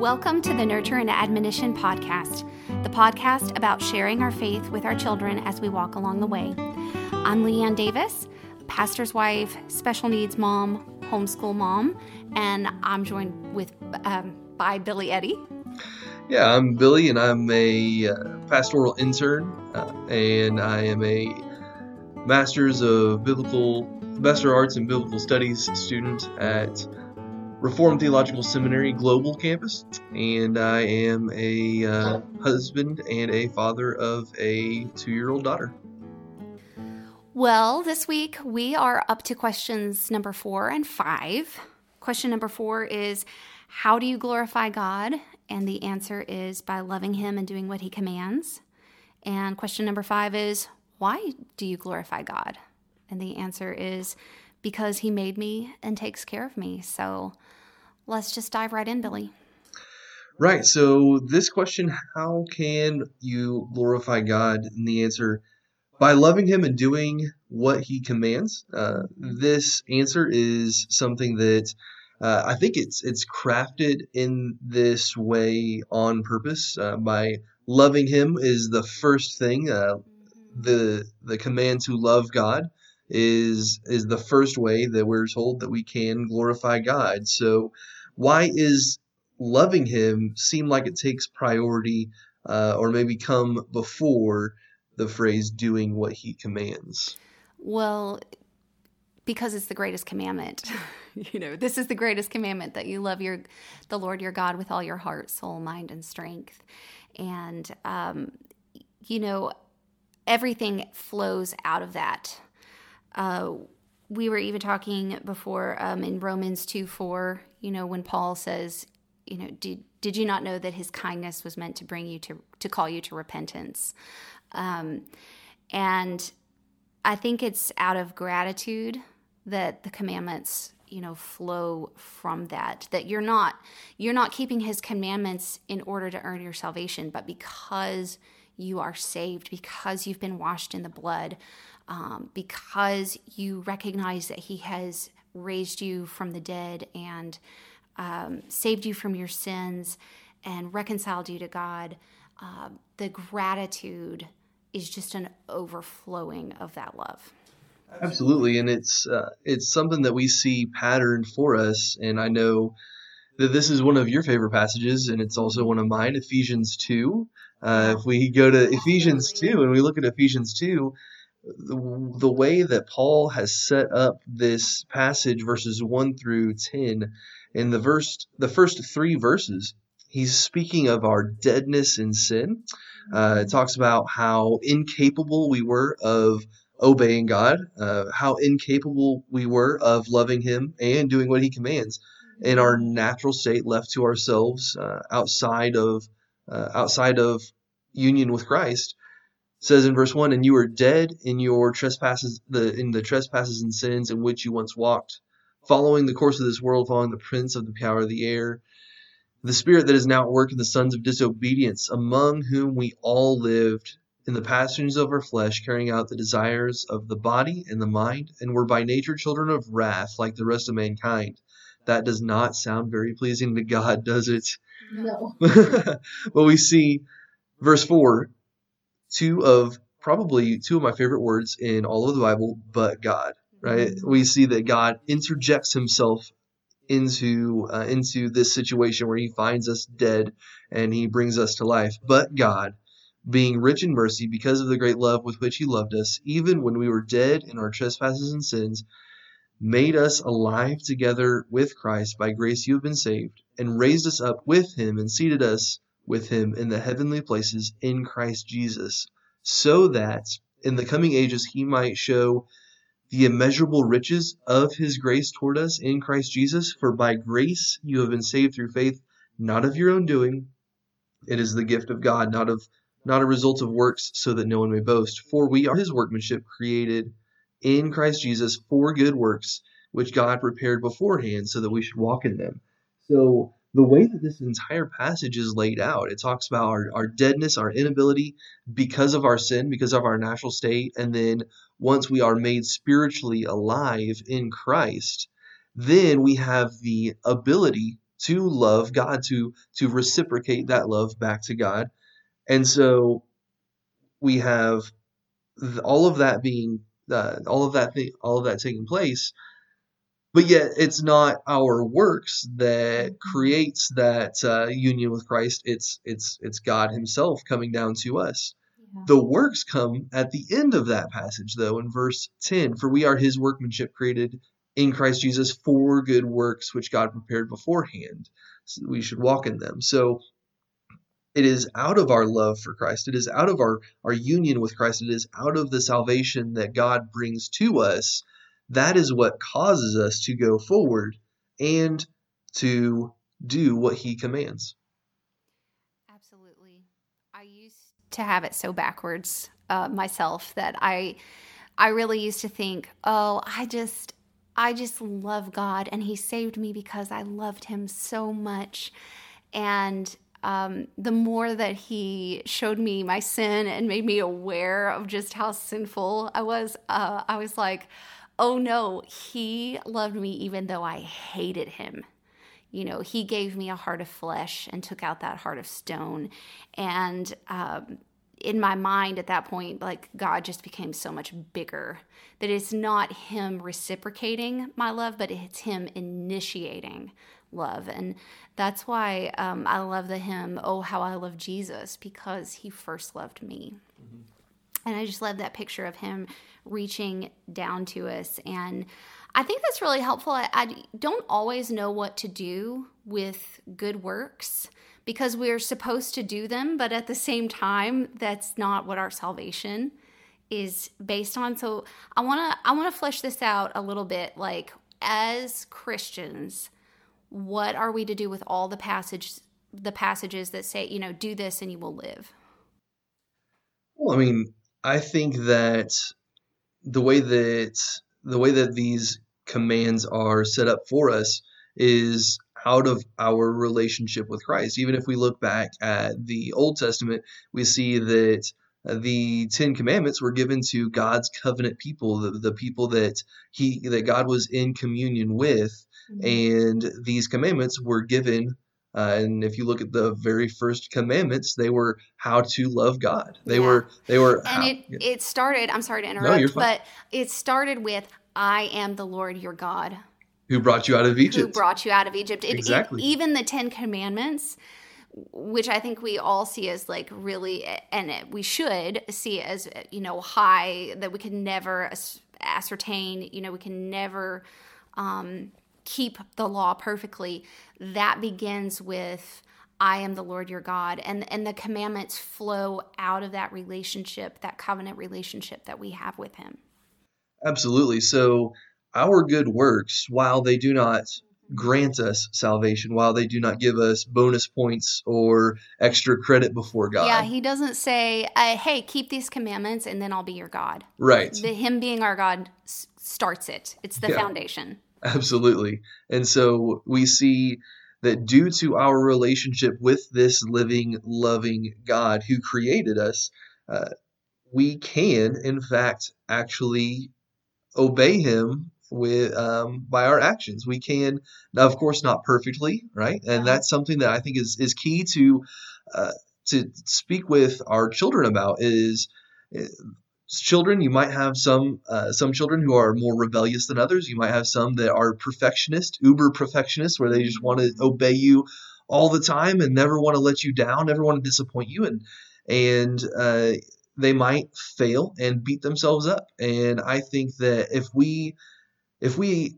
Welcome to the Nurture and Admonition Podcast, the podcast about sharing our faith with our children as we walk along the way. I'm Leigh Anne Davis, pastor's wife, special needs mom, homeschool mom, and I'm joined with um, by Billy Eddy. Yeah, I'm Billy, and I'm a uh, pastoral intern, uh, and I am a master's of biblical, master of arts in biblical studies student at Reformed Theological Seminary Global Campus, and I am a uh, husband and a father of a two year old daughter. Well, this week we are up to questions number four and five. Question number four is How do you glorify God? And the answer is by loving Him and doing what He commands. And question number five is Why do you glorify God? And the answer is because He made me and takes care of me. So let's just dive right in, Billy. Right. So, this question how can you glorify God? And the answer by loving Him and doing what He commands. Uh, this answer is something that uh, I think it's it's crafted in this way on purpose. Uh, by loving Him is the first thing. Uh, the the command to love God is is the first way that we're told that we can glorify God. So why is loving him seem like it takes priority uh, or maybe come before the phrase doing what he commands? Well, because it's the greatest commandment. you know, this is the greatest commandment that you love your the Lord your God with all your heart, soul, mind, and strength. And um, you know, everything flows out of that. Uh, we were even talking before um, in Romans 2 4, you know, when Paul says, you know, did, did you not know that his kindness was meant to bring you to, to call you to repentance? Um, and I think it's out of gratitude that the commandments, you know, flow from that, that you're not, you're not keeping his commandments in order to earn your salvation, but because you are saved, because you've been washed in the blood um, because you recognize that He has raised you from the dead and um, saved you from your sins and reconciled you to God. Uh, the gratitude is just an overflowing of that love. Absolutely, and it's uh, it's something that we see patterned for us, and I know that this is one of your favorite passages, and it's also one of mine, Ephesians two. Uh, if we go to Ephesians two and we look at Ephesians two, the, the way that Paul has set up this passage, verses 1 through 10, in the verse, the first three verses, he's speaking of our deadness in sin. Uh, it talks about how incapable we were of obeying God, uh, how incapable we were of loving Him and doing what He commands in our natural state left to ourselves uh, outside of uh, outside of union with Christ says in verse 1 and you are dead in your trespasses the in the trespasses and sins in which you once walked following the course of this world following the prince of the power of the air the spirit that is now at work in the sons of disobedience among whom we all lived in the passions of our flesh carrying out the desires of the body and the mind and were by nature children of wrath like the rest of mankind. That does not sound very pleasing to god does it? No. But we see verse 4 two of probably two of my favorite words in all of the Bible, but God. Right? Mm-hmm. We see that God interjects Himself into uh, into this situation where He finds us dead and He brings us to life. But God, being rich in mercy because of the great love with which He loved us, even when we were dead in our trespasses and sins, made us alive together with Christ. By grace you have been saved, and raised us up with Him and seated us with him in the heavenly places in Christ Jesus, so that in the coming ages he might show the immeasurable riches of his grace toward us in Christ Jesus. For by grace you have been saved through faith, not of your own doing. It is the gift of God, not of not a result of works, so that no one may boast. For we are his workmanship, created in Christ Jesus for good works, which God prepared beforehand so that we should walk in them. So the way that this entire passage is laid out, it talks about our, our deadness, our inability because of our sin, because of our natural state, and then once we are made spiritually alive in Christ, then we have the ability to love God, to to reciprocate that love back to God. And so we have all of that being uh, all of that th- all of that taking place but yet it's not our works that creates that uh, union with Christ it's it's it's God himself coming down to us yeah. the works come at the end of that passage though in verse 10 for we are his workmanship created in Christ Jesus for good works which God prepared beforehand so we should walk in them so it is out of our love for Christ. It is out of our, our union with Christ. It is out of the salvation that God brings to us. That is what causes us to go forward and to do what he commands. Absolutely. I used to have it so backwards uh, myself that I I really used to think, "Oh, I just I just love God and he saved me because I loved him so much." And um, the more that he showed me my sin and made me aware of just how sinful I was, uh, I was like, oh no, he loved me even though I hated him. You know, he gave me a heart of flesh and took out that heart of stone. And um, in my mind at that point, like God just became so much bigger that it's not him reciprocating my love, but it's him initiating love. And that's why um, I love the hymn, Oh, How I Love Jesus, because he first loved me. Mm-hmm. And I just love that picture of him reaching down to us. And I think that's really helpful. I, I don't always know what to do with good works because we're supposed to do them, but at the same time, that's not what our salvation is based on. So I want to I want to flesh this out a little bit like as Christians, what are we to do with all the passages the passages that say, you know, do this and you will live? Well, I mean, I think that the way that the way that these commands are set up for us is out of our relationship with Christ. Even if we look back at the Old Testament, we see that the Ten Commandments were given to God's covenant people, the, the people that he that God was in communion with, mm-hmm. and these commandments were given. Uh, and if you look at the very first commandments, they were how to love God. They yeah. were they were and how, it it started. I'm sorry to interrupt, no, but it started with I am the Lord your God who brought you out of Egypt. Who brought you out of Egypt. It, exactly. It, even the Ten Commandments, which I think we all see as like really, and we should see as, you know, high, that we can never ascertain, you know, we can never um, keep the law perfectly. That begins with, I am the Lord your God. And, and the commandments flow out of that relationship, that covenant relationship that we have with Him. Absolutely. So, our good works, while they do not grant us salvation, while they do not give us bonus points or extra credit before God. Yeah, he doesn't say, uh, hey, keep these commandments and then I'll be your God. Right. The, him being our God starts it, it's the yeah, foundation. Absolutely. And so we see that due to our relationship with this living, loving God who created us, uh, we can, in fact, actually obey him with um, by our actions. We can, now, of course, not perfectly, right? And that's something that I think is is key to uh, to speak with our children about. Is uh, children you might have some uh, some children who are more rebellious than others. You might have some that are perfectionist, uber perfectionist, where they just want to obey you all the time and never want to let you down, never want to disappoint you, and and uh, they might fail and beat themselves up. And I think that if we if we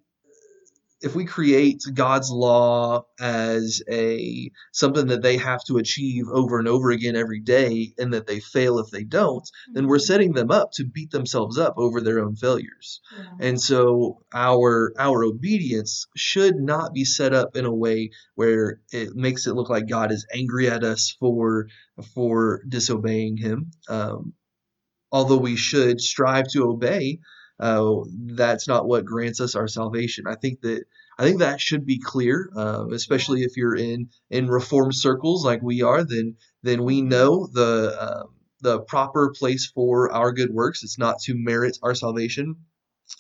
if we create God's law as a something that they have to achieve over and over again every day and that they fail if they don't, then we're mm-hmm. setting them up to beat themselves up over their own failures. Yeah. And so our our obedience should not be set up in a way where it makes it look like God is angry at us for for disobeying him. Um, although we should strive to obey, uh, that's not what grants us our salvation. I think that I think that should be clear, uh, especially if you're in in reformed circles like we are. Then then we know the uh, the proper place for our good works. It's not to merit our salvation,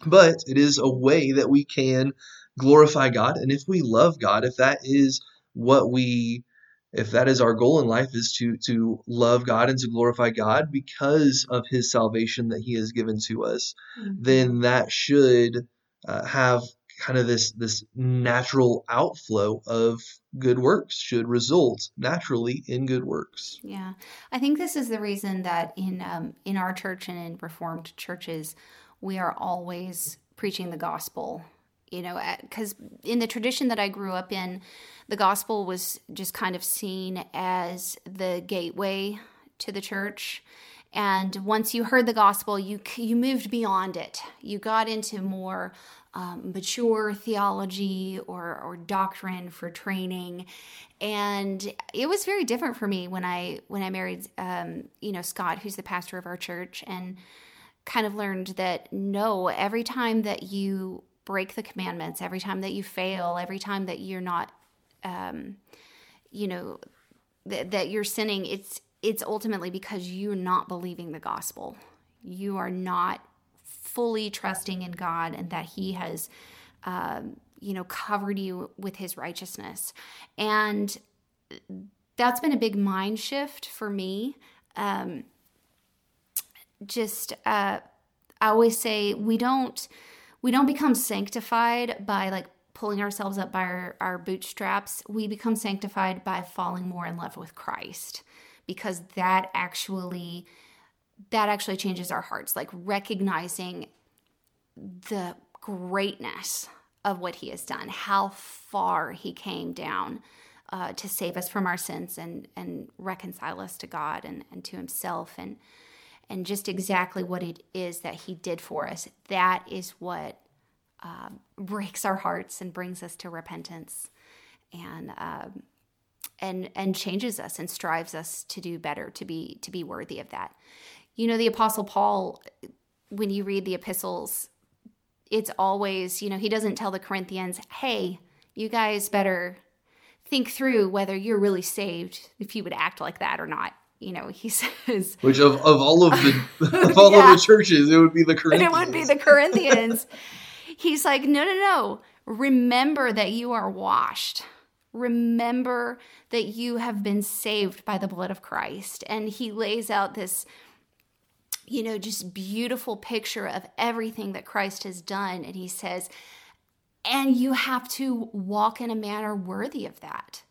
but it is a way that we can glorify God. And if we love God, if that is what we if that is our goal in life is to to love God and to glorify God because of his salvation that he has given to us mm-hmm. then that should uh, have kind of this this natural outflow of good works should result naturally in good works. Yeah. I think this is the reason that in um, in our church and in reformed churches we are always preaching the gospel you know because in the tradition that i grew up in the gospel was just kind of seen as the gateway to the church. And once you heard the gospel you you moved beyond it. You got into more um, mature theology or, or doctrine for training. And it was very different for me when i when i married um, you know scott who's the pastor of our church and kind of learned that no every time that you break the commandments every time that you fail every time that you're not um, you know th- that you're sinning it's it's ultimately because you're not believing the gospel you are not fully trusting in God and that He has, um, you know, covered you with His righteousness. And that's been a big mind shift for me. Um, just, uh, I always say we don't we don't become sanctified by like pulling ourselves up by our, our bootstraps. We become sanctified by falling more in love with Christ because that actually that actually changes our hearts, like recognizing the greatness of what he has done, how far he came down uh, to save us from our sins and, and reconcile us to God and, and to himself and and just exactly what it is that he did for us. That is what uh, breaks our hearts and brings us to repentance and um, and and changes us and strives us to do better to be to be worthy of that you know, the Apostle Paul, when you read the epistles, it's always, you know, he doesn't tell the Corinthians, hey, you guys better think through whether you're really saved, if you would act like that or not. You know, he says, which of, of all of the of all yeah. of the churches, it would be the Corinthians. And it would be the Corinthians. He's like, no, no, no. Remember that you are washed. Remember that you have been saved by the blood of Christ. And he lays out this you know, just beautiful picture of everything that Christ has done. And he says, and you have to walk in a manner worthy of that.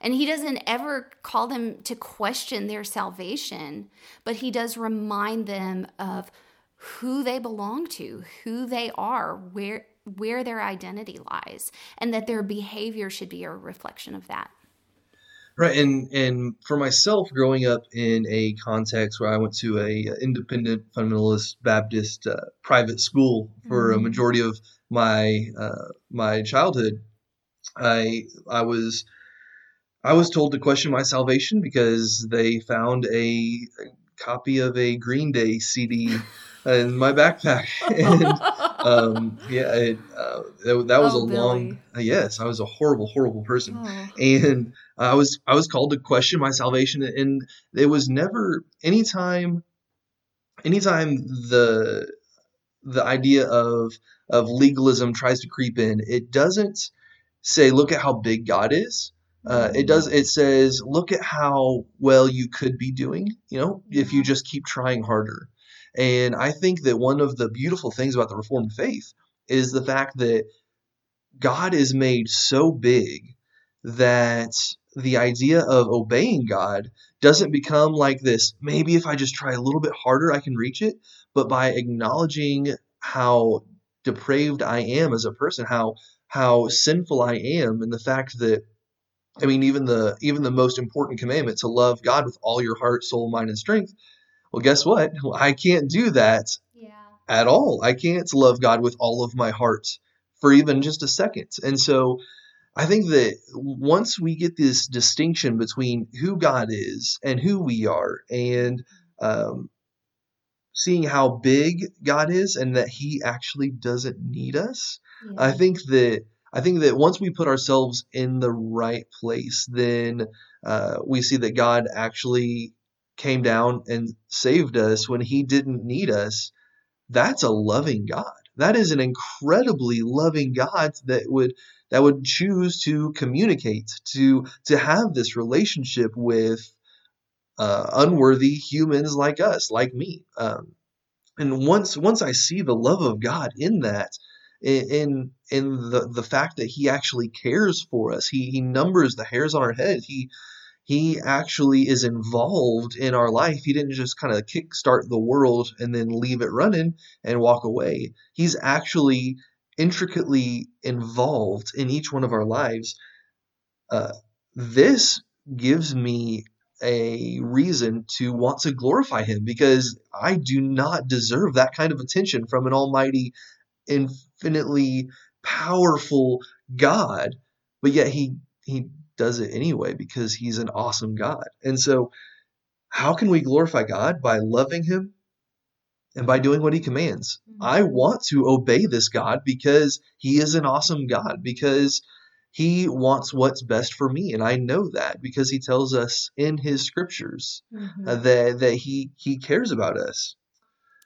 And he doesn't ever call them to question their salvation, but he does remind them of who they belong to, who they are, where where their identity lies, and that their behavior should be a reflection of that. Right, and and for myself, growing up in a context where I went to a independent fundamentalist Baptist uh, private school for mm-hmm. a majority of my uh, my childhood, I I was I was told to question my salvation because they found a copy of a Green Day CD in my backpack, and um, yeah, it, uh, that, that, was oh, a Billy. long. Uh, yes, I was a horrible, horrible person, oh. and I was I was called to question my salvation, and it was never anytime, anytime the the idea of of legalism tries to creep in, it doesn't say, "Look at how big God is." Uh, it does. It says, "Look at how well you could be doing." You know, if you just keep trying harder. And I think that one of the beautiful things about the Reformed faith is the fact that God is made so big that the idea of obeying God doesn't become like this, maybe if I just try a little bit harder, I can reach it, but by acknowledging how depraved I am as a person, how how sinful I am, and the fact that I mean even the even the most important commandment to love God with all your heart, soul, mind, and strength well, guess what? I can't do that yeah. at all. I can't love God with all of my heart for even just a second. And so I think that once we get this distinction between who God is and who we are, and um, seeing how big God is and that He actually doesn't need us, yeah. I think that I think that once we put ourselves in the right place, then uh, we see that God actually came down and saved us when he didn't need us, that's a loving God. That is an incredibly loving God that would that would choose to communicate, to to have this relationship with uh, unworthy humans like us, like me. Um, and once once I see the love of God in that, in in the the fact that He actually cares for us, He He numbers the hairs on our head. He he actually is involved in our life. He didn't just kind of kickstart the world and then leave it running and walk away. He's actually intricately involved in each one of our lives. Uh, this gives me a reason to want to glorify him because I do not deserve that kind of attention from an almighty, infinitely powerful God. But yet he he does it anyway because he's an awesome God. And so, how can we glorify God? By loving him and by doing what he commands. Mm-hmm. I want to obey this God because he is an awesome God, because he wants what's best for me. And I know that because he tells us in his scriptures mm-hmm. uh, that, that he, he cares about us.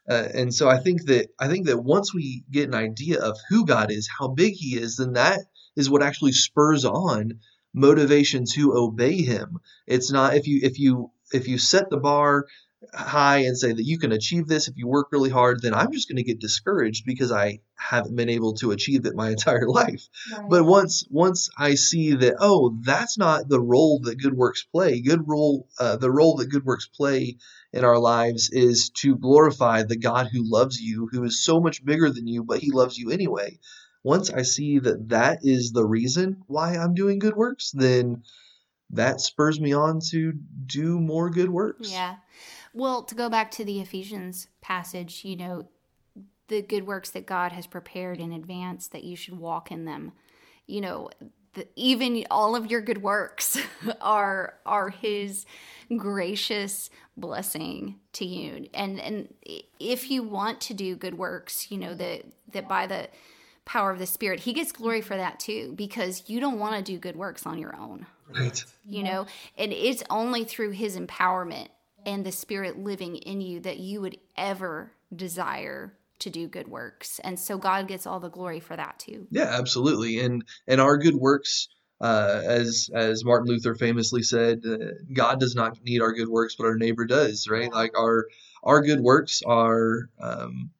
Uh, and so I think that I think that once we get an idea of who God is, how big He is, then that is what actually spurs on motivation to obey him. It's not if you if you if you set the bar high and say that you can achieve this if you work really hard, then I'm just going to get discouraged because I haven't been able to achieve it my entire life. Right. But once once I see that oh, that's not the role that good works play. Good role uh, the role that good works play in our lives is to glorify the God who loves you, who is so much bigger than you, but he loves you anyway once I see that that is the reason why I'm doing good works, then that spurs me on to do more good works. Yeah. Well, to go back to the Ephesians passage, you know, the good works that God has prepared in advance that you should walk in them. You know, the, even all of your good works are are his gracious blessing to you. And and if you want to do good works, you know that that by the power of the Spirit, He gets glory for that too, because you don't want to do good works on your own. Right. You know, and it's only through His empowerment and the Spirit living in you that you would ever desire to do good works. And so God gets all the glory for that too. Yeah, absolutely. And and our good works uh, as as Martin Luther famously said, uh, God does not need our good works, but our neighbor does, right? Like our our good works are um,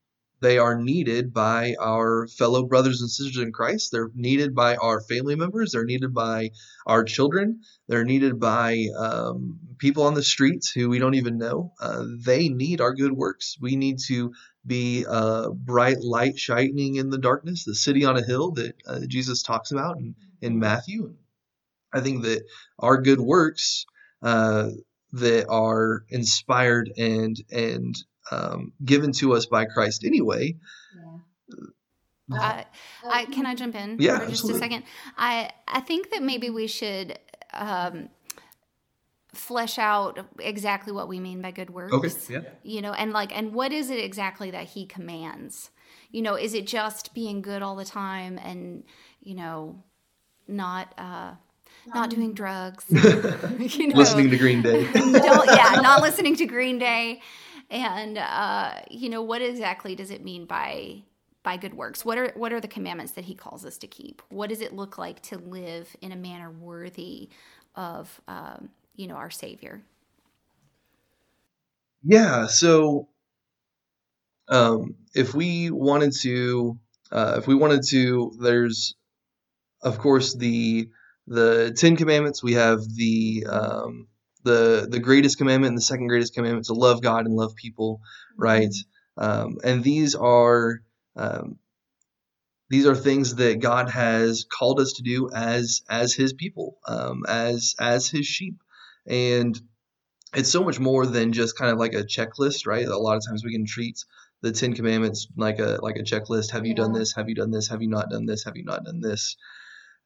they are needed by our fellow brothers and sisters in Christ. They're needed by our family members. They're needed by our children. They're needed by um, people on the streets who we don't even know. Uh, they need our good works. We need to be a bright light shining in the darkness, the city on a hill that uh, Jesus talks about in, in Matthew. I think that our good works uh, that are inspired and and um, given to us by Christ anyway. Yeah. Uh, I can I jump in yeah, for just absolutely. a second? I I think that maybe we should um, flesh out exactly what we mean by good works. Okay. Yeah. You know, and like, and what is it exactly that He commands? You know, is it just being good all the time and you know, not uh, not doing drugs, you know, listening to Green Day. yeah, not listening to Green Day and uh, you know what exactly does it mean by by good works? What are what are the commandments that he calls us to keep? What does it look like to live in a manner worthy of um, you know our savior? Yeah so um, if we wanted to uh, if we wanted to there's of course the the ten commandments. We have the um, the the greatest commandment and the second greatest commandment to love God and love people, right? Um, and these are um, these are things that God has called us to do as as His people, um, as as His sheep, and it's so much more than just kind of like a checklist, right? A lot of times we can treat the Ten Commandments like a like a checklist. Have you done this? Have you done this? Have you not done this? Have you not done this?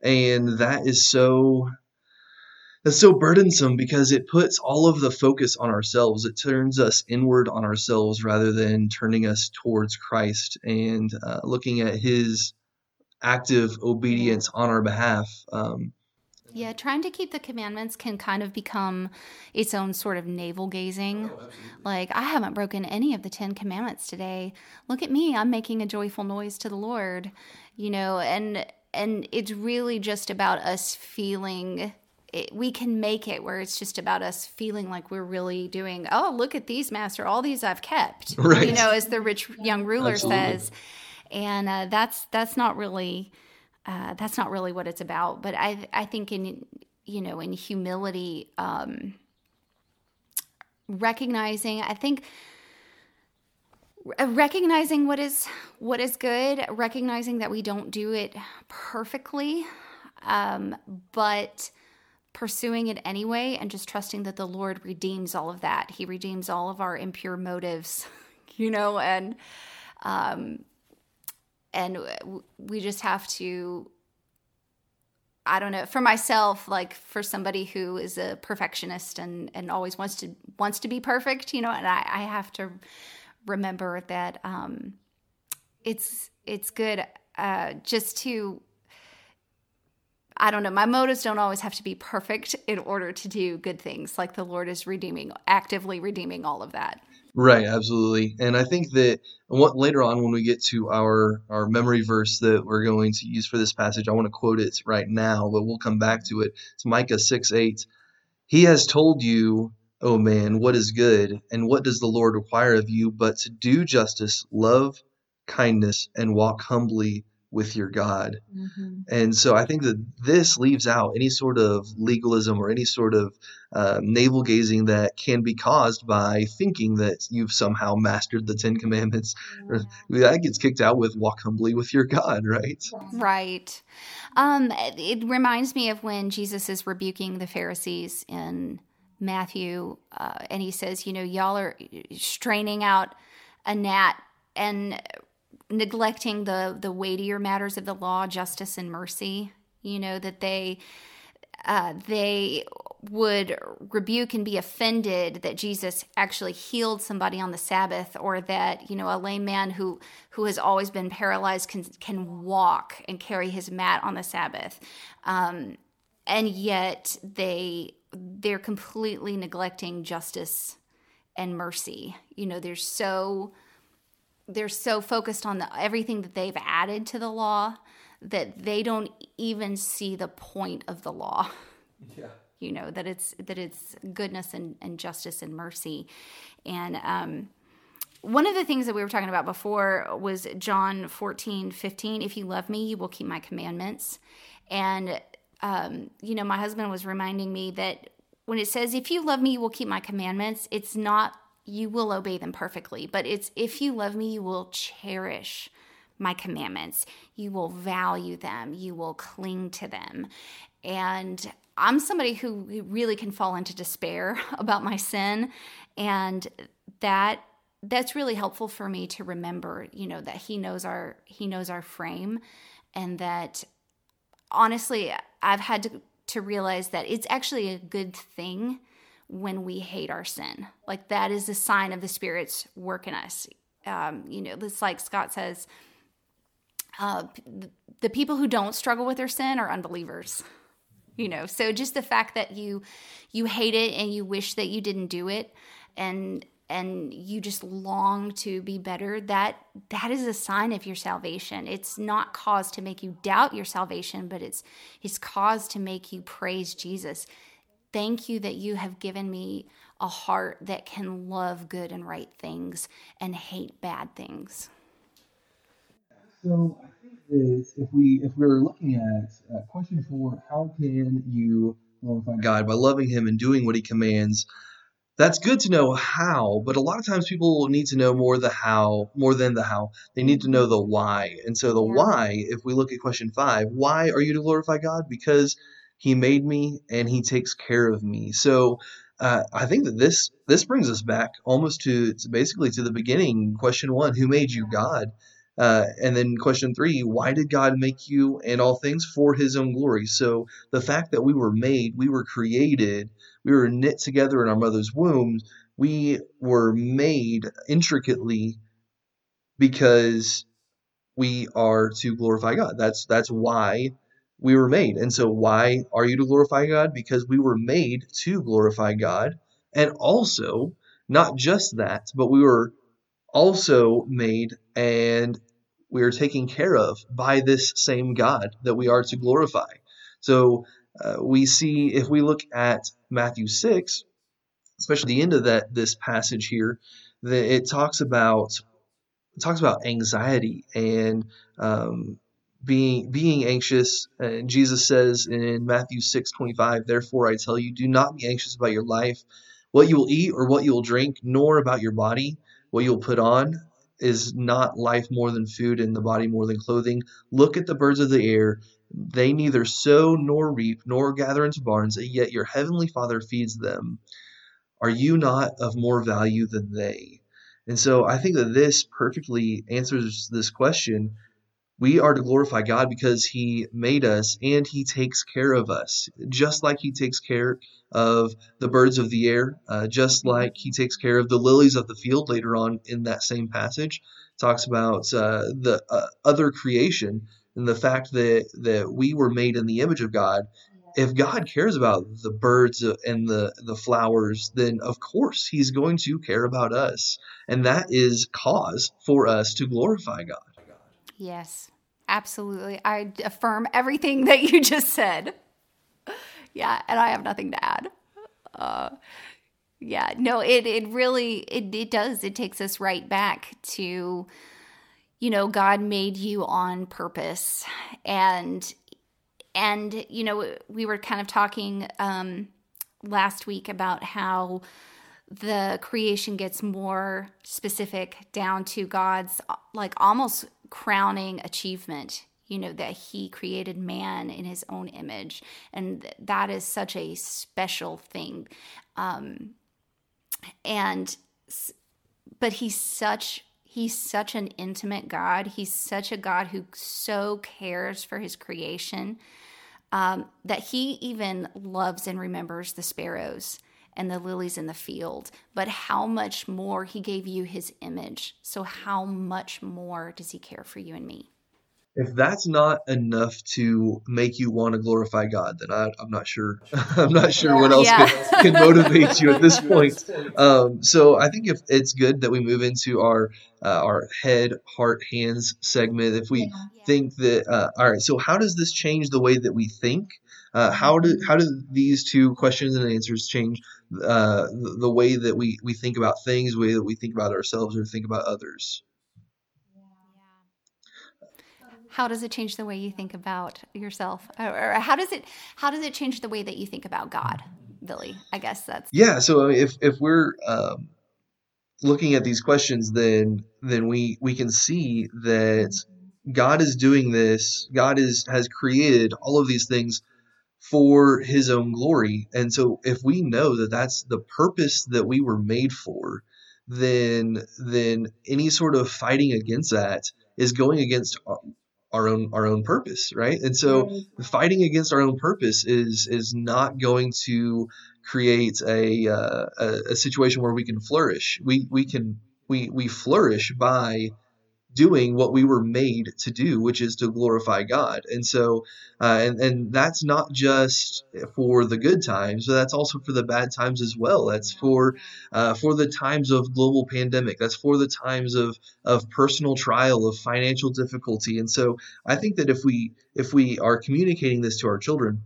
And that is so that's so burdensome because it puts all of the focus on ourselves. It turns us inward on ourselves rather than turning us towards Christ and uh, looking at His active obedience on our behalf. Um, yeah, trying to keep the commandments can kind of become its own sort of navel gazing. Oh, like, I haven't broken any of the Ten Commandments today. Look at me, I'm making a joyful noise to the Lord, you know, and and it's really just about us feeling it, we can make it where it's just about us feeling like we're really doing oh look at these master all these i've kept right. you know as the rich young ruler Absolutely. says and uh, that's that's not really uh, that's not really what it's about but i i think in you know in humility um recognizing i think recognizing what is what is good recognizing that we don't do it perfectly um, but pursuing it anyway and just trusting that the lord redeems all of that. He redeems all of our impure motives you know and um and we just have to I don't know for myself like for somebody who is a perfectionist and and always wants to wants to be perfect you know and I, I have to remember that um, it's it's good uh, just to I don't know. My motives don't always have to be perfect in order to do good things. Like the Lord is redeeming, actively redeeming all of that. Right, absolutely. And I think that what later on when we get to our our memory verse that we're going to use for this passage, I want to quote it right now, but we'll come back to it. It's Micah 6 8. He has told you O oh man, what is good, and what does the Lord require of you but to do justice, love kindness, and walk humbly with your God? Mm-hmm. And so I think that this leaves out any sort of legalism or any sort of uh, navel gazing that can be caused by thinking that you've somehow mastered the Ten Commandments. Yeah. That gets kicked out with walk humbly with your God, right? Right. Um, it reminds me of when Jesus is rebuking the Pharisees in Matthew, uh, and he says, you know, y'all are straining out a gnat and neglecting the the weightier matters of the law, justice and mercy. You know that they uh, they would rebuke and be offended that Jesus actually healed somebody on the Sabbath, or that you know a lame man who who has always been paralyzed can can walk and carry his mat on the Sabbath, um, and yet they they're completely neglecting justice and mercy. You know, they're so they're so focused on the, everything that they've added to the law that they don't even see the point of the law. Yeah. You know that it's that it's goodness and, and justice and mercy, and um, one of the things that we were talking about before was John 14, 15. If you love me, you will keep my commandments. And um, you know, my husband was reminding me that when it says, if you love me, you will keep my commandments, it's not you will obey them perfectly, but it's if you love me, you will cherish my commandments. You will value them. You will cling to them. And I'm somebody who really can fall into despair about my sin. And that that's really helpful for me to remember, you know, that he knows our he knows our frame and that honestly, I've had to, to realize that it's actually a good thing when we hate our sin. Like that is a sign of the Spirit's work in us. Um, you know, it's like Scott says, uh, the people who don't struggle with their sin are unbelievers. You know, so just the fact that you you hate it and you wish that you didn't do it, and and you just long to be better that that is a sign of your salvation it's not cause to make you doubt your salvation but it's it's cause to make you praise jesus thank you that you have given me a heart that can love good and right things and hate bad things so i think that if we if we're looking at uh, question four how can you glorify god by loving him and doing what he commands that's good to know how, but a lot of times people need to know more the how more than the how. They need to know the why. And so the yeah. why, if we look at question five, why are you to glorify God? Because He made me and He takes care of me. So uh, I think that this this brings us back almost to, basically to the beginning. Question one: Who made you, God? Uh, and then question three: Why did God make you and all things for His own glory? So the fact that we were made, we were created we were knit together in our mother's womb. We were made intricately because we are to glorify God. That's that's why we were made. And so why are you to glorify God? Because we were made to glorify God. And also, not just that, but we were also made and we are taken care of by this same God that we are to glorify. So uh, we see if we look at Matthew 6, especially the end of that this passage here, that it talks about talks about anxiety and um, being being anxious. And Jesus says in Matthew 6, 25, Therefore I tell you, do not be anxious about your life, what you will eat or what you will drink, nor about your body, what you will put on. Is not life more than food and the body more than clothing? Look at the birds of the air. They neither sow nor reap nor gather into barns, and yet your heavenly Father feeds them. Are you not of more value than they? And so I think that this perfectly answers this question we are to glorify God because He made us and He takes care of us, just like He takes care of the birds of the air, uh, just like He takes care of the lilies of the field later on in that same passage. Talks about uh, the uh, other creation and the fact that, that we were made in the image of God. If God cares about the birds and the, the flowers, then of course He's going to care about us. And that is cause for us to glorify God. Yes, absolutely. I affirm everything that you just said. Yeah, and I have nothing to add. Uh, yeah, no, it it really it it does. It takes us right back to you know, God made you on purpose. And and you know, we were kind of talking um last week about how the creation gets more specific down to God's like almost crowning achievement you know that he created man in his own image. And that is such a special thing. Um and but he's such he's such an intimate god. He's such a god who so cares for his creation um, that he even loves and remembers the sparrows and the lilies in the field, but how much more he gave you his image. So, how much more does he care for you and me? If that's not enough to make you want to glorify God, then I, am not sure. I'm not sure what else yeah. can, can, motivate you at this point. Um, so I think if it's good that we move into our uh, our head, heart, hands segment. If we yeah. think that, uh, all right, so how does this change the way that we think? Uh, how do how do these two questions and answers change uh, the, the, way that we, we think about things, the way that we think about ourselves or think about others. How does it change the way you think about yourself, or how does it how does it change the way that you think about God, Billy? I guess that's yeah. So if if we're um, looking at these questions, then then we we can see that God is doing this. God is has created all of these things for his own glory. And so if we know that that's the purpose that we were made for, then then any sort of fighting against that is going against our own our own purpose, right? And so fighting against our own purpose is is not going to create a uh, a, a situation where we can flourish. We we can we we flourish by doing what we were made to do, which is to glorify God. And so, uh, and and that's not just for the good times, but that's also for the bad times as well. That's for uh, for the times of global pandemic. That's for the times of of personal trial, of financial difficulty. And so, I think that if we if we are communicating this to our children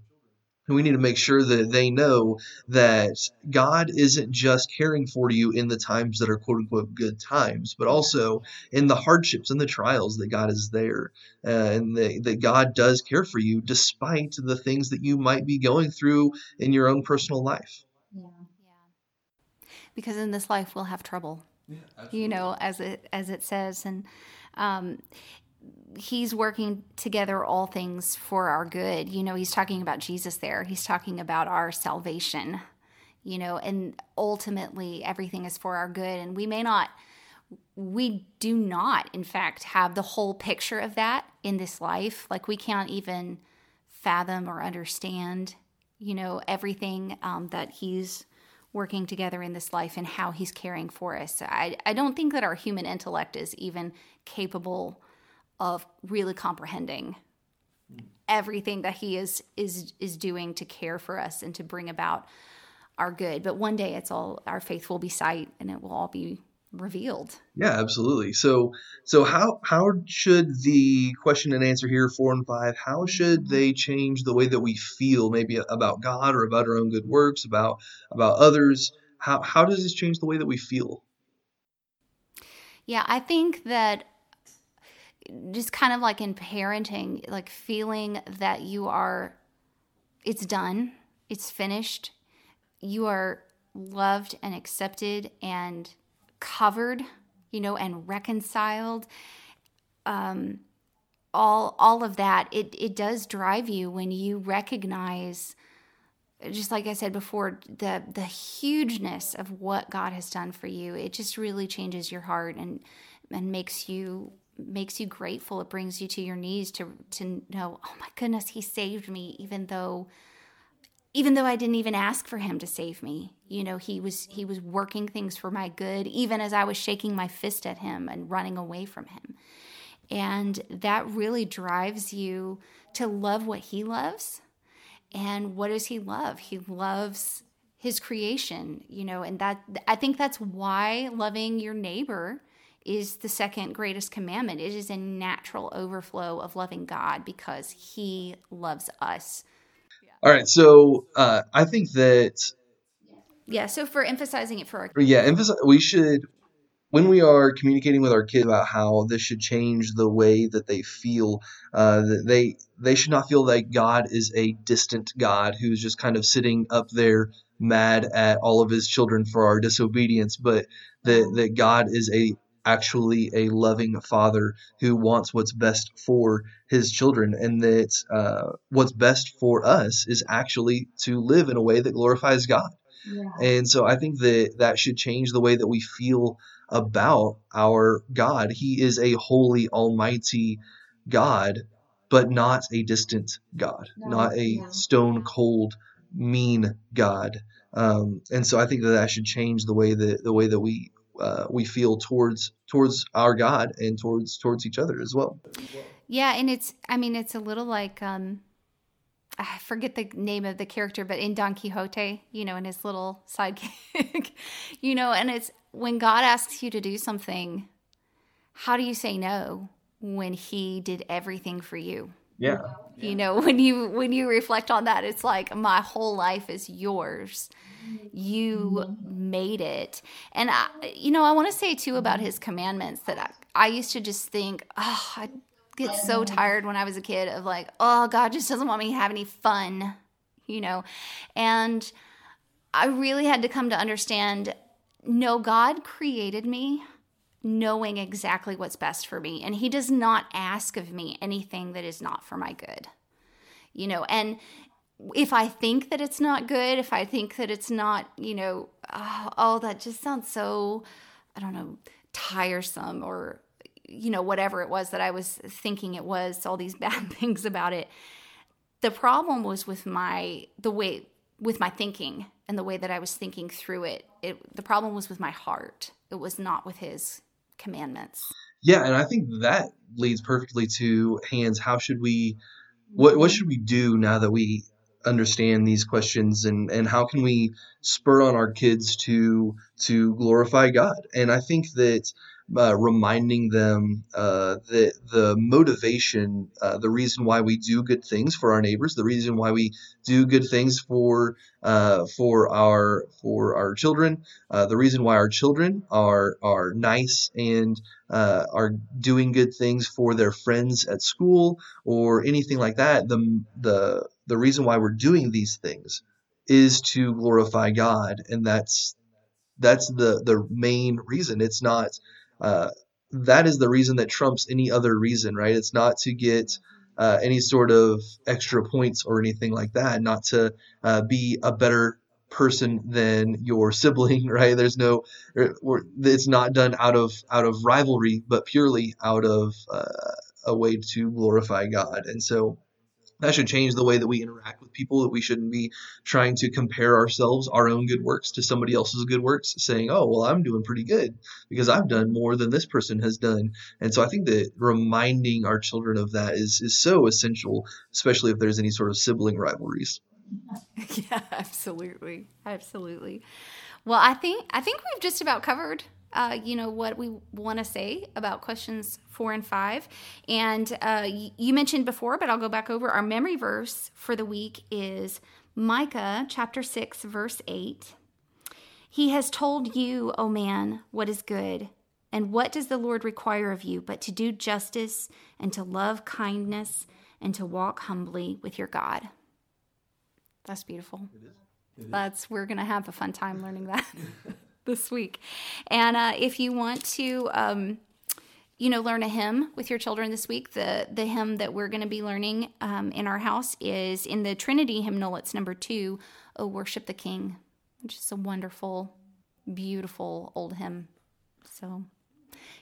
we need to make sure that they know that God isn't just caring for you in the times that are quote unquote good times, but also in the hardships and the trials that God is there uh, and the, that God does care for you despite the things that you might be going through in your own personal life. Yeah. yeah. Because in this life we'll have trouble. Yeah, you know, as it as it says, and um, he's working together all things for our good. You know, he's talking about Jesus there. He's talking about our salvation. You know, and ultimately everything is for our good and we may not we do not in fact have the whole picture of that in this life. Like we can't even fathom or understand, you know, everything um, that he's working together in this life and how he's caring for us. I, I don't think that our human intellect is even capable of really comprehending everything that he is is is doing to care for us and to bring about our good but one day it's all our faith will be sight and it will all be revealed. Yeah, absolutely. So so how how should the question and answer here four and five how should they change the way that we feel maybe about God or about our own good works about about others? How how does this change the way that we feel? Yeah, I think that just kind of like in parenting, like feeling that you are, it's done, it's finished, you are loved and accepted and covered, you know, and reconciled. Um, all all of that it it does drive you when you recognize just like I said before, the the hugeness of what God has done for you, it just really changes your heart and and makes you makes you grateful. It brings you to your knees to to know, oh my goodness, He saved me, even though even though I didn't even ask for Him to save me. You know, He was He was working things for my good, even as I was shaking my fist at Him and running away from Him. And that really drives you to love what He loves and what does he love? He loves his creation, you know, and that I think that's why loving your neighbor is the second greatest commandment. It is a natural overflow of loving God because he loves us. All right, so uh, I think that yeah. So for emphasizing it for our yeah, emphasize we should when we are communicating with our kids about how this should change the way that they feel, uh, that they they should not feel that God is a distant God who's just kind of sitting up there mad at all of his children for our disobedience, but that that God is a actually a loving father who wants what's best for his children and that uh, what's best for us is actually to live in a way that glorifies god yeah. and so i think that that should change the way that we feel about our God. He is a holy, almighty God, but not a distant God, no, not a yeah. stone cold, mean God. Um, and so I think that that should change the way that the way that we uh, we feel towards towards our God and towards towards each other as well. Yeah, and it's I mean it's a little like um, I forget the name of the character, but in Don Quixote, you know, in his little sidekick, you know, and it's when God asks you to do something, how do you say no when he did everything for you? Yeah. You know, when you when you reflect on that, it's like my whole life is yours. You made it. And I you know, I want to say too about his commandments that I, I used to just think, oh, I get so tired when I was a kid of like, oh, God just doesn't want me to have any fun, you know? And I really had to come to understand no, God created me knowing exactly what's best for me. And He does not ask of me anything that is not for my good. You know, and if I think that it's not good, if I think that it's not, you know, oh, oh that just sounds so, I don't know, tiresome or, you know, whatever it was that I was thinking it was, all these bad things about it. The problem was with my, the way, with my thinking and the way that I was thinking through it. It the problem was with my heart. It was not with his commandments. Yeah, and I think that leads perfectly to hands. How should we what what should we do now that we understand these questions and and how can we spur on our kids to to glorify God? And I think that uh, reminding them uh, that the motivation, uh, the reason why we do good things for our neighbors, the reason why we do good things for uh, for our for our children, uh, the reason why our children are are nice and uh, are doing good things for their friends at school or anything like that. The the the reason why we're doing these things is to glorify God, and that's that's the the main reason. It's not uh, that is the reason that trumps any other reason, right? It's not to get uh, any sort of extra points or anything like that, not to uh, be a better person than your sibling, right? There's no, it's not done out of out of rivalry, but purely out of uh, a way to glorify God. And so that should change the way that we interact with people that we shouldn't be trying to compare ourselves our own good works to somebody else's good works saying oh well i'm doing pretty good because i've done more than this person has done. And so i think that reminding our children of that is is so essential especially if there's any sort of sibling rivalries. Yeah absolutely. Absolutely. Well i think i think we've just about covered uh, you know, what we want to say about questions four and five. And uh, you mentioned before, but I'll go back over our memory verse for the week is Micah chapter 6, verse 8. He has told you, O man, what is good. And what does the Lord require of you but to do justice and to love kindness and to walk humbly with your God? That's beautiful. It is. It is. That's we're gonna have a fun time learning that this week. And uh, if you want to, um, you know, learn a hymn with your children this week, the the hymn that we're going to be learning um, in our house is in the Trinity hymnal. It's number two, "Oh Worship the King," which is a wonderful, beautiful old hymn. So,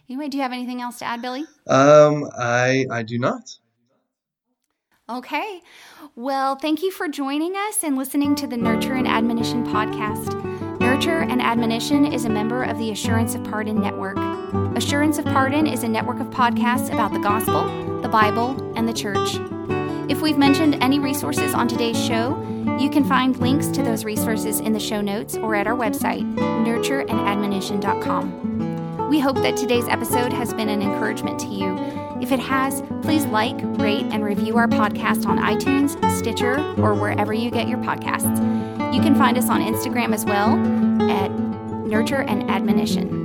anyway, do you have anything else to add, Billy? Um, I I do not. Okay. Well, thank you for joining us and listening to the Nurture and Admonition podcast. Nurture and Admonition is a member of the Assurance of Pardon Network. Assurance of Pardon is a network of podcasts about the gospel, the Bible, and the church. If we've mentioned any resources on today's show, you can find links to those resources in the show notes or at our website, nurtureandadmonition.com. We hope that today's episode has been an encouragement to you if it has, please like, rate, and review our podcast on iTunes, Stitcher, or wherever you get your podcasts. You can find us on Instagram as well at Nurture and Admonition.